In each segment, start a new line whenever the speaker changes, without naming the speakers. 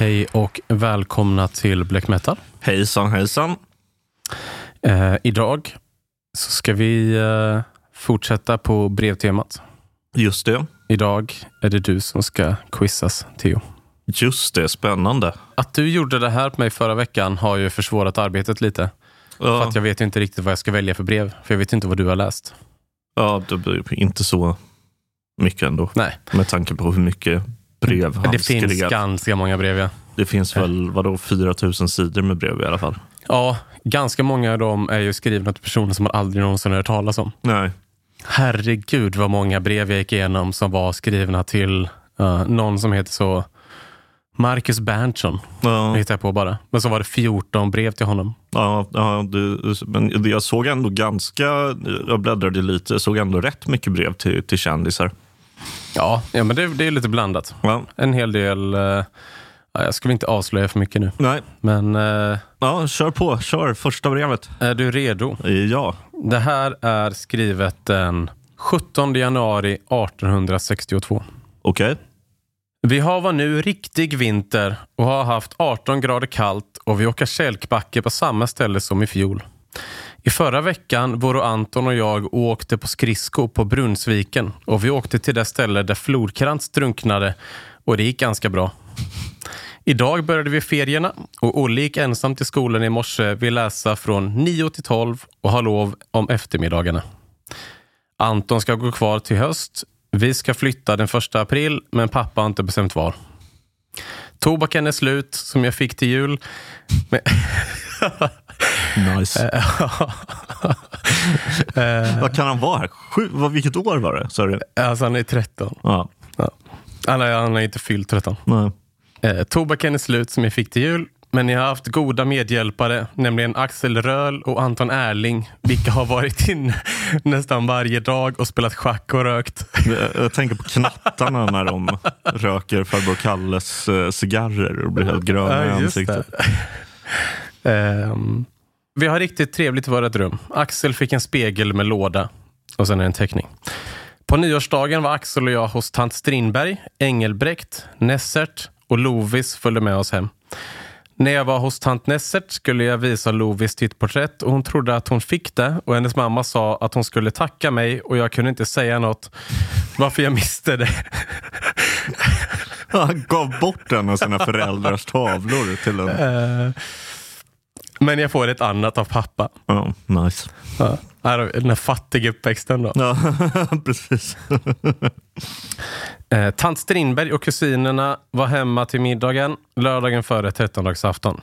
Hej och välkomna till Black Metal.
Hejsan hejsan.
Eh, idag så ska vi eh, fortsätta på brevtemat.
Just det.
Idag är det du som ska quizas, Theo.
Just det, spännande.
Att du gjorde det här på mig förra veckan har ju försvårat arbetet lite. För
Ja,
att jag vet inte riktigt vad jag ska välja för brev. För jag vet inte vad du har läst.
ja, det blir inte så mycket ändå.
Nej,
Med tanke på hur mycket brev han
det finns
skrev.
ganska många brev. Ja.
Det finns väl vadå, 4000 sidor med brev i alla fall.
ja, ganska många av dem är ju skrivna till personer som man aldrig någonsin hört talas om.
Nej.
Herregud vad många brev jag gick igenom som var skrivna till eh, någon som heter så Marcus Berntsson.
Ja,
Det hittar jag på bara. Men så var det 14 brev till honom.
ja, ja du, men jag såg ändå ganska, jag bläddrade lite, jag såg ändå rätt mycket brev till, till kändisar.
Ja, ja men det, det är lite blandat.
Ja.
En hel del... eh, ja, jag ska väl inte avslöja för mycket nu.
Nej,
Men eh,
ja, kör på, kör första brevet.
är du redo?
Ja,
Det här är skrivet den 17 januari 1862.
okej.
Vi har var nu riktig vinter och har haft 18 grader kallt och vi åker kälkbacke på samma ställe som i fjol. I förra veckan var Anton och jag och åkte på skridsko på Brunnsviken och vi åkte till det ställe där Flodkrantz drunknade och det gick ganska bra. Idag började vi ferierna och Olle gick ensam till skolan i morse. Vi läsa från 9 till 12 och har lov om eftermiddagarna. Anton ska gå kvar till höst. Vi ska flytta den första april, men pappa har inte bestämt var. Tobaken är slut, som jag fick till jul. Men,
Nice. Vad kan han vara här? Sju, vad, vilket år var det? Du?
alltså han är 13.
Ja.
Han har, han har inte fyllt 13.
Nej.
Eh, tobaken är slut, som jag fick till jul. Men jag har haft goda medhjälpare, nämligen Axel Röhl och Anton Erling, vilka har varit inne nästan varje dag och spelat schack och rökt.
Jag, jag tänker på knattarna när de röker farbror Kalles eh, cigarrer och blir helt gröna i
Ja, just
ansiktet.
det. Vi har riktigt trevligt i vårt rum. Axel fick en spegel med låda och sen en teckning. På nyårsdagen var Axel och jag hos tant Strindberg, Engelbrekt, Nessert och Lovis följde med oss hem. När jag var hos tant Nessert skulle jag visa Lovis sitt porträtt och hon trodde att hon fick det och hennes mamma sa att hon skulle tacka mig och jag kunde inte säga något varför jag miste det.
Han gav bort en av sina föräldrars tavlor till en...
Men jag får ett annat av pappa.
Ja, nice.
Ja. Den här fattiga uppväxten då.
Ja, precis.
Eh, Tant Strindberg och kusinerna var hemma till middagen lördagen före trettondagsafton.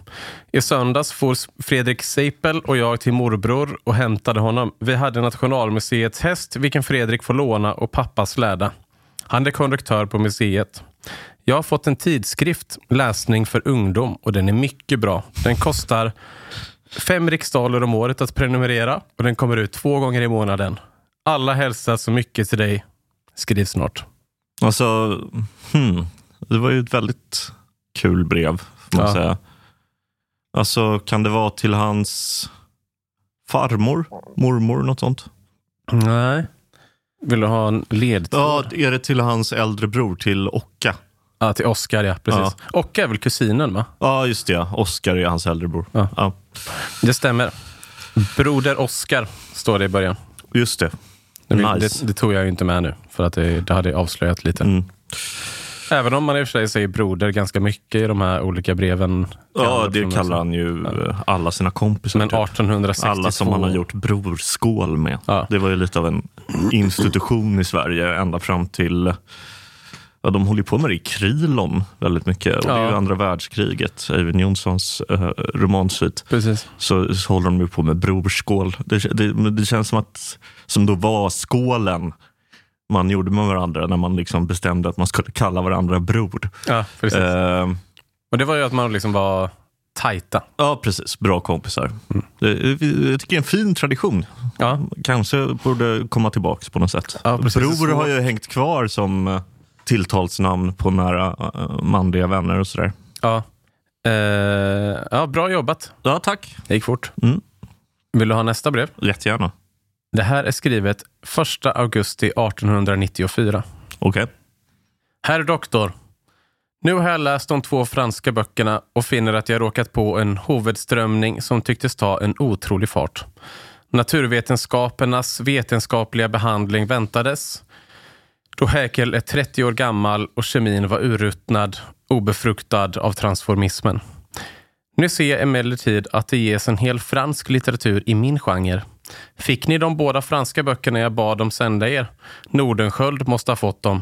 I söndags for Fredrik Seipel och jag till morbror och hämtade honom. Vi hade Nationalmuseets häst, vilken Fredrik får låna och pappas släda. Han är konduktör på museet. Jag har fått en tidskrift, Läsning för ungdom, och den är mycket bra. Den kostar fem riksdaler om året att prenumerera och den kommer ut två gånger i månaden. Alla hälsar så mycket till dig. Skriv snart.
Alltså, hmm, det var ju ett väldigt kul brev, får man
Ja.
säga. Alltså, kan det vara till hans farmor, mormor, något sånt?
Nej. Vill du ha en ledtråd?
Ja, är det till hans äldre bror, till Ocka?
Ja, till Oscar, ja. Precis. Och är väl kusinen, va?
Ja, just det. ja. Oskar är hans äldre bror.
Ja.
Ja,
Det stämmer. Broder Oscar står det i början.
just det.
Det,
Nice.
det, det tog jag ju inte med nu, för att det, det hade avslöjat lite.
Mm.
Även om man i och för sig säger broder ganska mycket i de här olika breven.
Ja, det kallar
också.
han ju eh, alla sina kompisar.
Men
typ.
1862...
Alla som han har gjort brorskål med.
Ja.
Det var ju lite av en institution i Sverige ända fram till Ja, de håller på med det i Krilon väldigt mycket. Och Det är ju
Ja.
andra världskriget, Eivind Jonssons uh, romansvit.
Precis.
Så, så håller de ju på med brorskål. Det, det, det känns som att som då var skålen man gjorde med varandra när man liksom bestämde att man skulle kalla varandra bror.
Ja, precis.
Eh,
Och det var ju att man liksom var tajta.
ja, precis. Bra kompisar.
Mm.
Jag tycker det är en fin tradition.
Ja,
Kanske borde komma tillbaka på något sätt.
Ja, precis.
Bror har ju hängt kvar som eh, tilltalsnamn på nära uh, manliga vänner och sådär.
ja. Eh, ja, bra jobbat.
Ja, tack.
Det gick fort.
Mm.
Vill du ha nästa brev?
Jättegärna.
Det här är skrivet 1 augusti 1894.
Okej.
Herr doktor. Nu har jag läst de två franska böckerna och finner att jag råkat på en huvudströmning som tycktes ta en otrolig fart. Naturvetenskapernas vetenskapliga behandling väntades. Då Häkel är 30 år gammal och kemin var urruttnad, obefruktad av transformismen. Nu ser jag emellertid att det ges en hel fransk litteratur i min genre. Fick ni de båda franska böckerna jag bad dem sända er? Nordenskjöld måste ha fått dem.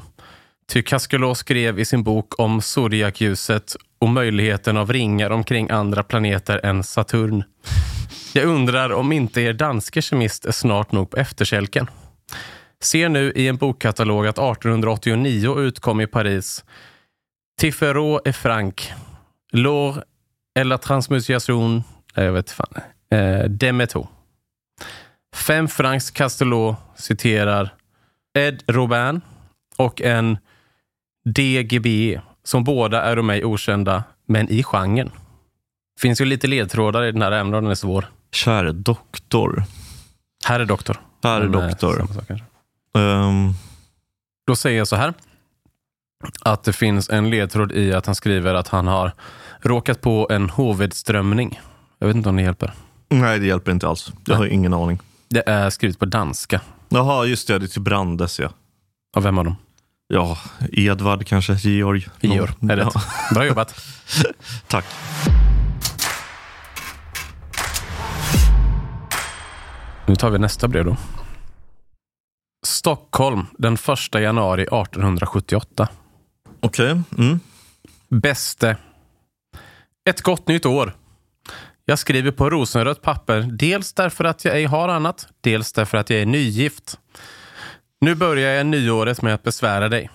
Ty Caskelot skrev i sin bok om zodiakljuset och möjligheten av ringar omkring andra planeter än Saturn. Jag undrar om inte er danske kemist är snart nog på efterkälken. Ser nu i en bokkatalog att 1889 utkom i Paris Tifferot et Frank, L'or et la transmutation, jag vet fan, eh, Demeto. Fem francs Castelot citerar Ed Robin och en DGB som båda är mig okända, men i genren. Finns ju lite ledtrådar i den här även om den är svår.
Käre doktor.
Här är doktor.
Här är
eh,
doktor.
samma
Ehm,
Då säger jag så här. Att det finns en ledtråd i att han skriver att han har råkat på en huvudströmning. Jag vet inte om det hjälper.
nej, det hjälper inte alls. Jag har ingen aning.
Det är skrivet på danska.
Jaha, just det. Det är till Brandes, ja.
Av vem av dem?
Ja, Edvard kanske, Georg.
Georg, är rätt.
Ja,
Bra jobbat.
tack.
Nu tar vi nästa brev då. Stockholm den 1 januari 1878.
Okej. Mm.
Bäste. Ett gott nytt år. Jag skriver på rosenrött papper, dels därför att jag ej har annat, dels därför att jag är nygift. Nu börjar jag nyåret med att besvära dig.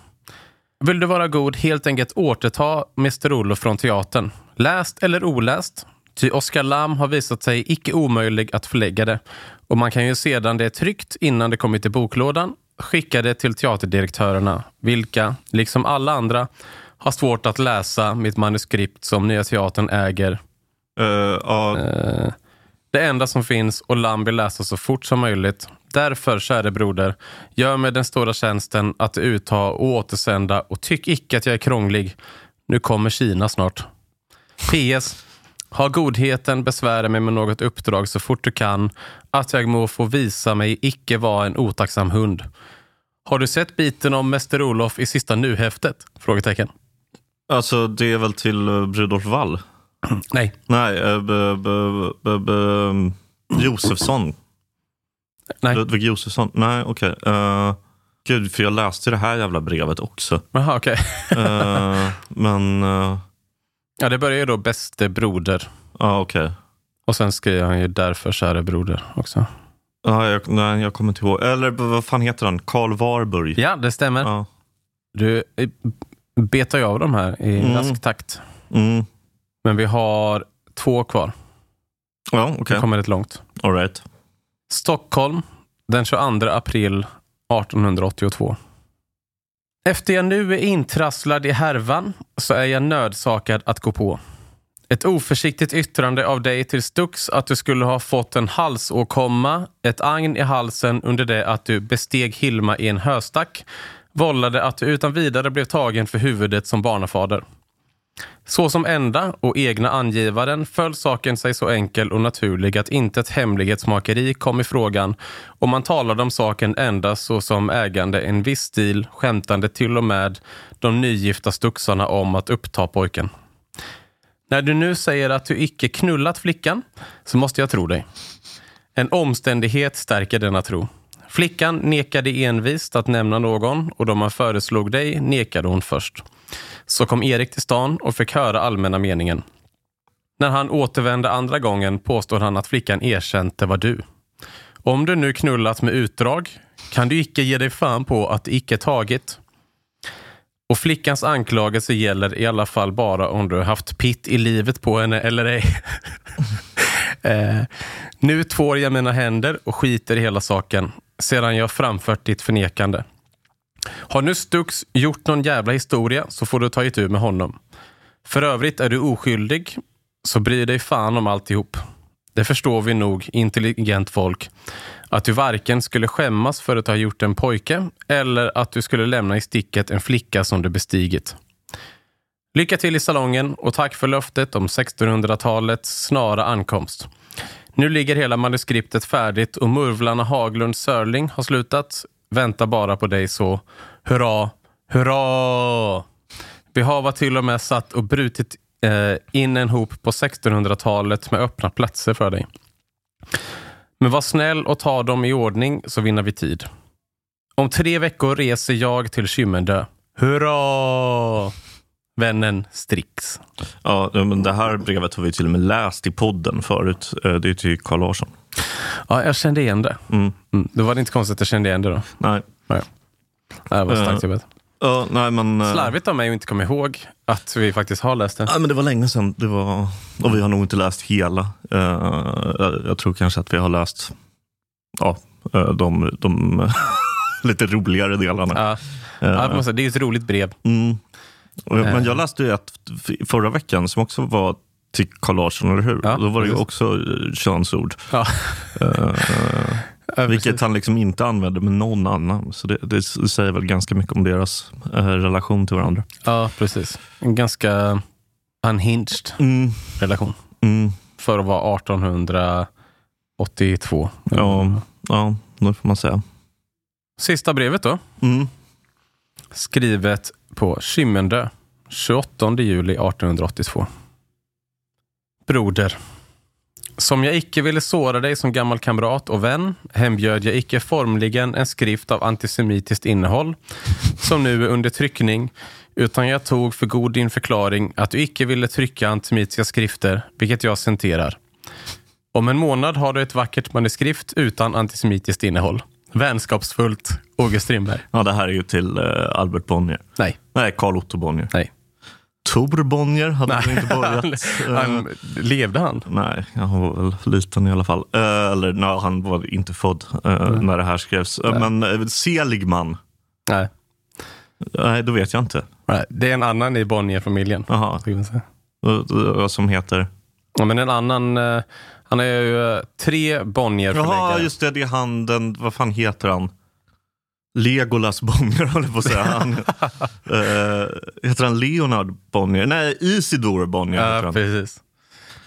Vill du vara god helt enkelt återta Mr. Olof från teatern. Läst eller oläst? Ty Oskar Lam har visat sig icke omöjlig att förlägga det. Och man kan ju sedan det är tryckt innan det kommit till boklådan skicka det till teaterdirektörerna, vilka, liksom alla andra, har svårt att läsa mitt manuskript som Nya Teatern äger.
Eh, ja,
Eh, det enda som finns och Lam vill läsa så fort som möjligt. Därför, käre broder, gör mig den stora tjänsten att utta och återsända och tyck icke att jag är krånglig. Nu kommer Kina snart. PS. Ha godheten besvära mig med något uppdrag så fort du kan, att jag må få visa mig icke vara en otacksam hund. Har du sett biten om Mäster Olof i sista nu-häftet? Frågetecken.
alltså det är väl till uh, Brudolf Wall?
Nej.
Nej, uh, b, b, b, um, Josefsson.
Nej.
Ludvig Josefsson. Nej, okej. Eh, gud, för jag läste det här jävla brevet också.
Jaha, okej.
Eh, men, uh,
Ja, det börjar ju då bäste broder.
ja okej.
Och sen skriver han ju därför käre broder också.
Ja, jag, nej, jag kommer inte ihåg. Eller vad fan heter han? Karl Warburg.
Ja, det stämmer.
Ja.
Du eh, betar ju av de här i
Mm.
rask takt.
Mm.
Men vi har två kvar.
Ja,
Det
okej.
kommer rätt långt.
All right.
Stockholm den 22 april 1882. Efter jag nu är intrasslad i härvan så är jag nödsakad att gå på. Ett oförsiktigt yttrande av dig till Stux att du skulle ha fått en halsåkomma, ett agn i halsen under det att du besteg Hilma i en höstack, vållade att du utan vidare blev tagen för huvudet som barnafader. Så som enda och egna angivaren föll saken sig så enkel och naturlig att inte ett hemlighetsmakeri kom i frågan och man talade om saken endast så som ägande en viss stil, skämtande till och med de nygifta stuxarna om att uppta pojken. När du nu säger att du icke knullat flickan så måste jag tro dig. En omständighet stärker denna tro. Flickan nekade envist att nämna någon och då man föreslog dig nekade hon först. Så kom Erik till stan och fick höra allmänna meningen. När han återvände andra gången påstod han att flickan erkänt det var du. Om du nu knullat med utdrag kan du icke ge dig fan på att det icke tagit. Och flickans anklagelse gäller i alla fall bara om du haft pitt i livet på henne eller ej. eh, nu tvår jag mina händer och skiter i hela saken sedan jag framfört ditt förnekande. Har nu Stux gjort någon jävla historia så får du ta itu med honom. För övrigt är du oskyldig, så bry dig fan om alltihop. Det förstår vi nog, intelligent folk, att du varken skulle skämmas för att ha gjort en pojke eller att du skulle lämna i sticket en flicka som du bestigit. Lycka till i salongen och tack för löftet om 1600-talets snara ankomst. Nu ligger hela manuskriptet färdigt och murvlarna Haglund Sörling har slutat. Vänta bara på dig så. Hurra, hurra! Vi har till och med satt och brutit eh, in en hop på 1600-talet med öppna platser för dig. Men var snäll och ta dem i ordning så vinner vi tid. Om tre veckor reser jag till Kymmendö. Hurra! Vännen Strix.
Ja, men det här brevet har vi till och med läst i podden förut. Eh, Det är till Carl Larsson.
Ja, jag kände igen det.
Mm.
Mm. Då var det inte konstigt att jag kände igen det då.
Nej.
Nej. Det var starkt
Eh,
jobbat.
Nej, men, eh,
Slarvigt av mig att inte komma ihåg att vi faktiskt har läst det.
Nej, men det var länge sedan. Det var, och vi har nog inte läst hela. Eh, jag, tror kanske att vi har läst ja, eh, de, de lite roligare delarna.
Ja.
Eh,
Ja, det är ju ett roligt brev.
mm. Men
Eh.
jag läste ju ett förra veckan som också var till Carl Larsson, eller hur?
Ja,
Då var det ju också eh, könsord.
Ja.
Eh,
Ja,
vilket han liksom inte använde med någon annan. Så det, det säger väl ganska mycket om deras eh, relation till varandra.
Ja, precis. En ganska unhinged
Mm.
relation.
Mm.
För att vara 1882.
Ja, ja, det får man säga.
Sista brevet då.
Mm.
Skrivet på Kymmendö 28 juli 1882. Broder. Som jag icke ville såra dig som gammal kamrat och vän hembjöd jag icke formligen en skrift av antisemitiskt innehåll som nu är under tryckning utan jag tog för god din förklaring att du icke ville trycka antisemitiska skrifter, vilket jag centerar. Om en månad har du ett vackert manuskript utan antisemitiskt innehåll. Vänskapsfullt, Åge Strindberg.
Ja, det här är ju till eh, Albert Bonnier.
Nej,
Nej, Carl Otto Bonnier.
nej.
Tor Bonnier hade väl inte börjat.
han,
eh,
han, levde han?
Nej, han var väl liten i alla fall. Eh, eller nej, han var inte född eh, när det här skrevs. Eh,
Nej.
men eh, Seligman,
Nej.
nej, då vet jag inte.
nej. Det är en annan i Bonnier-familjen.
Jaha,
säga.
eh, eh, som heter?
Ja, men en annan... eh, Han har ju eh, tre
Jaha,
Bonnier-förläggare.
just det, det är han, den, vad fan heter han? Legolas Bonnier höll jag på att säga. Han, eh, heter han Leonard Bonnier? Nej, Isidor Bonnier heter
Ja,
han.
precis.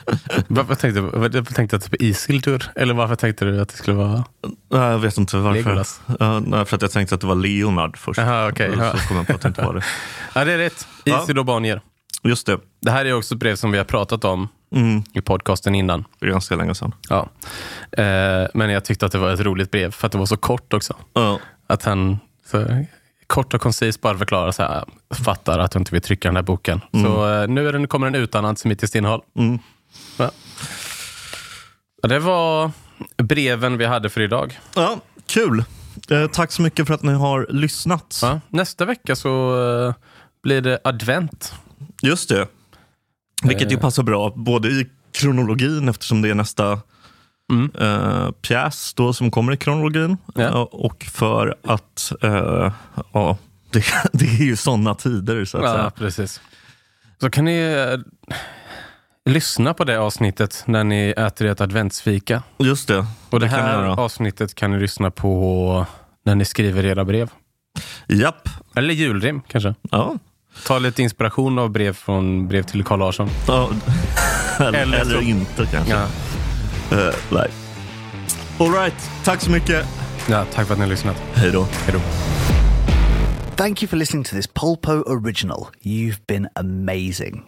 varför tänkte du? Varför tänkte det var Isildur? Eller varför tänkte du att det skulle vara
Nej, jag vet inte varför.
Legolas?
Ja, nej, för att jag tänkte att det var Leonard först.
Jaha, okej.
Så
Ja.
kom jag på att det inte var det.
Ja, det är rätt.
Ja.
Isidor Bonnier.
Just det,
Det här är också ett brev som vi har pratat om
mm,
i podcasten innan.
det är ganska länge sedan.
Ja. Eh, men jag tyckte att det var ett roligt brev för att det var så kort också.
Ja,
Att han så, kort och koncist bara förklarar så här, fattar att du inte vill trycka den här boken. Så eh, nu är den, kommer den utan antisemitiskt innehåll.
mm.
Ja, Det var breven vi hade för idag.
ja kul. Eh, tack så mycket för att ni har lyssnat.
Ja. Nästa vecka så eh, blir det advent.
Just det. Vilket ju
Eh.
passar bra, både i kronologin eftersom det är nästa
Mm.
eh, pjäs då som kommer i kronologin.
Ja.
eh, och för att eh, ja, det, det är ju sådana tider så att
Ja,
säga.
precis. Så kan ni eh, lyssna på det avsnittet när ni äter ert adventsfika.
Just det.
Och det,
Det kan
här
göra.
avsnittet kan ni lyssna på när ni skriver era brev.
Japp.
Eller julrim kanske.
Ja.
Ta lite inspiration av brev från brev till Carl Larsson.
ja. eller,
Eller
eller inte kanske.
Ja.
Eh, nej. All right. Tack så mycket.
Ja, tack för att ni har lyssnat.
Hej då.
Hej då.
Thank you for listening to this Polpo original. You've been amazing.